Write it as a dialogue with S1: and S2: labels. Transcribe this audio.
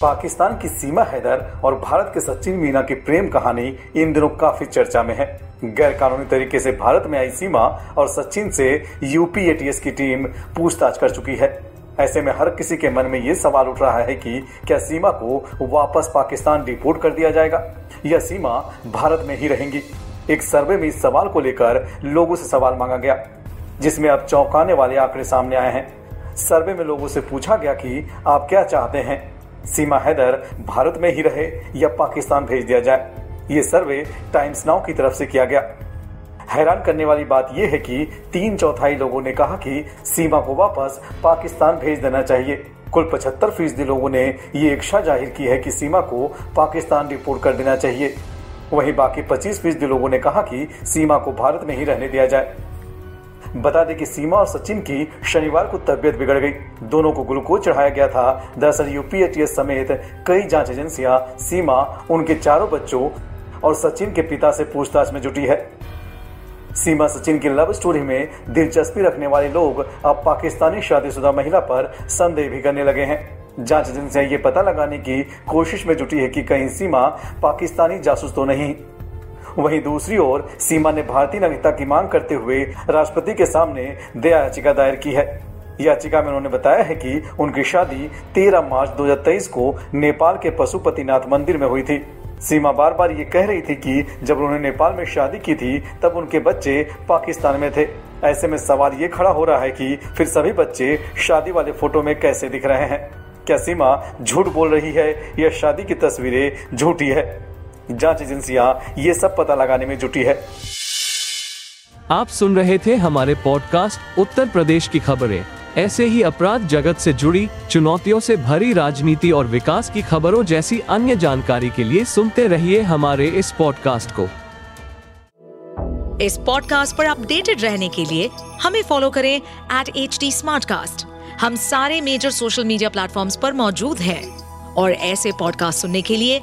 S1: पाकिस्तान की सीमा हैदर और भारत के सचिन मीना की प्रेम कहानी इन दिनों काफ़ी चर्चा में है। गैर कानूनी तरीके से भारत में आई सीमा और सचिन से यूपी एटीएस की टीम पूछताछ कर चुकी है। ऐसे में हर किसी के मन में ये सवाल उठ रहा है कि क्या सीमा को वापस पाकिस्तान डिपोर्ट कर दिया जाएगा या सीमा भारत में ही रहेंगी? एक सर्वे में इस सवाल को लेकर लोगों से सवाल मांगा गया, जिसमें अब चौंकाने वाले आंकड़े सामने आए हैं। सर्वे में लोगों से पूछा गया कि आप क्या चाहते हैं? सीमा हैदर भारत में ही रहे या पाकिस्तान भेज दिया जाए। ये सर्वे टाइम्स नाउ की तरफ़ से किया गया। हैरान करने वाली बात यह है कि तीन चौथाई लोगों ने कहा कि सीमा को वापस पाकिस्तान भेज देना चाहिए। कुल पचहत्तर फ़ीसदी लोगों ने ये इच्छा ज़ाहिर की है कि सीमा को पाकिस्तान रिपोर्ट कर देना चाहिए। वहीं बाकी 25 फ़ीसदी लोगों ने कहा कि सीमा को भारत में ही रहने दिया जाए। बता दें कि सीमा और सचिन की शनिवार को तबियत बिगड़ गई। दोनों को ग्लूकोज चढ़ाया गया था। दरअसल यूपी समेत कई जाँच एजेंसियाँ सीमा, उनके चारों बच्चों और सचिन के पिता से पूछताछ में जुटी है। सीमा, सचिन की लव स्टोरी में दिलचस्पी रखने वाले लोग अब पाकिस्तानी शादीशुदा महिला पर संदेह भी करने लगे हैं। जाँच एजेंसियाँ ये पता लगाने की कोशिश में जुटी है कि कहीं सीमा पाकिस्तानी जासूस तो नहीं। वहीं दूसरी ओर सीमा ने भारतीय नागरिकता की मांग करते हुए राष्ट्रपति के सामने दया याचिका दायर की है। याचिका में उन्होंने बताया है कि उनकी शादी 13 मार्च 2023 को नेपाल के पशुपतिनाथ मंदिर में हुई थी। सीमा बार बार ये कह रही थी कि जब उन्होंने नेपाल में शादी की थी, तब उनके बच्चे पाकिस्तान में थे। ऐसे में सवाल ये खड़ा हो रहा है कि फिर सभी बच्चे शादी वाले फ़ोटो में कैसे दिख रहे हैं? क्या सीमा झूठ बोल रही है या शादी की तस्वीरें झूठी है? जाँच एजेंसियाँ ये सब पता लगाने में जुटी है।
S2: आप सुन रहे थे हमारे पॉडकास्ट उत्तर प्रदेश की खबरें। ऐसे ही अपराध जगत से जुड़ी चुनौतियों से भरी राजनीति और विकास की खबरों जैसी अन्य जानकारी के लिए सुनते रहिए हमारे इस पॉडकास्ट को।
S3: इस पॉडकास्ट पर अपडेटेड रहने के लिए हमें फॉलो करें एट एच डी हम सारे मेजर सोशल मीडिया प्लेटफॉर्म पर मौजूद हैं। और ऐसे पॉडकास्ट सुनने के लिए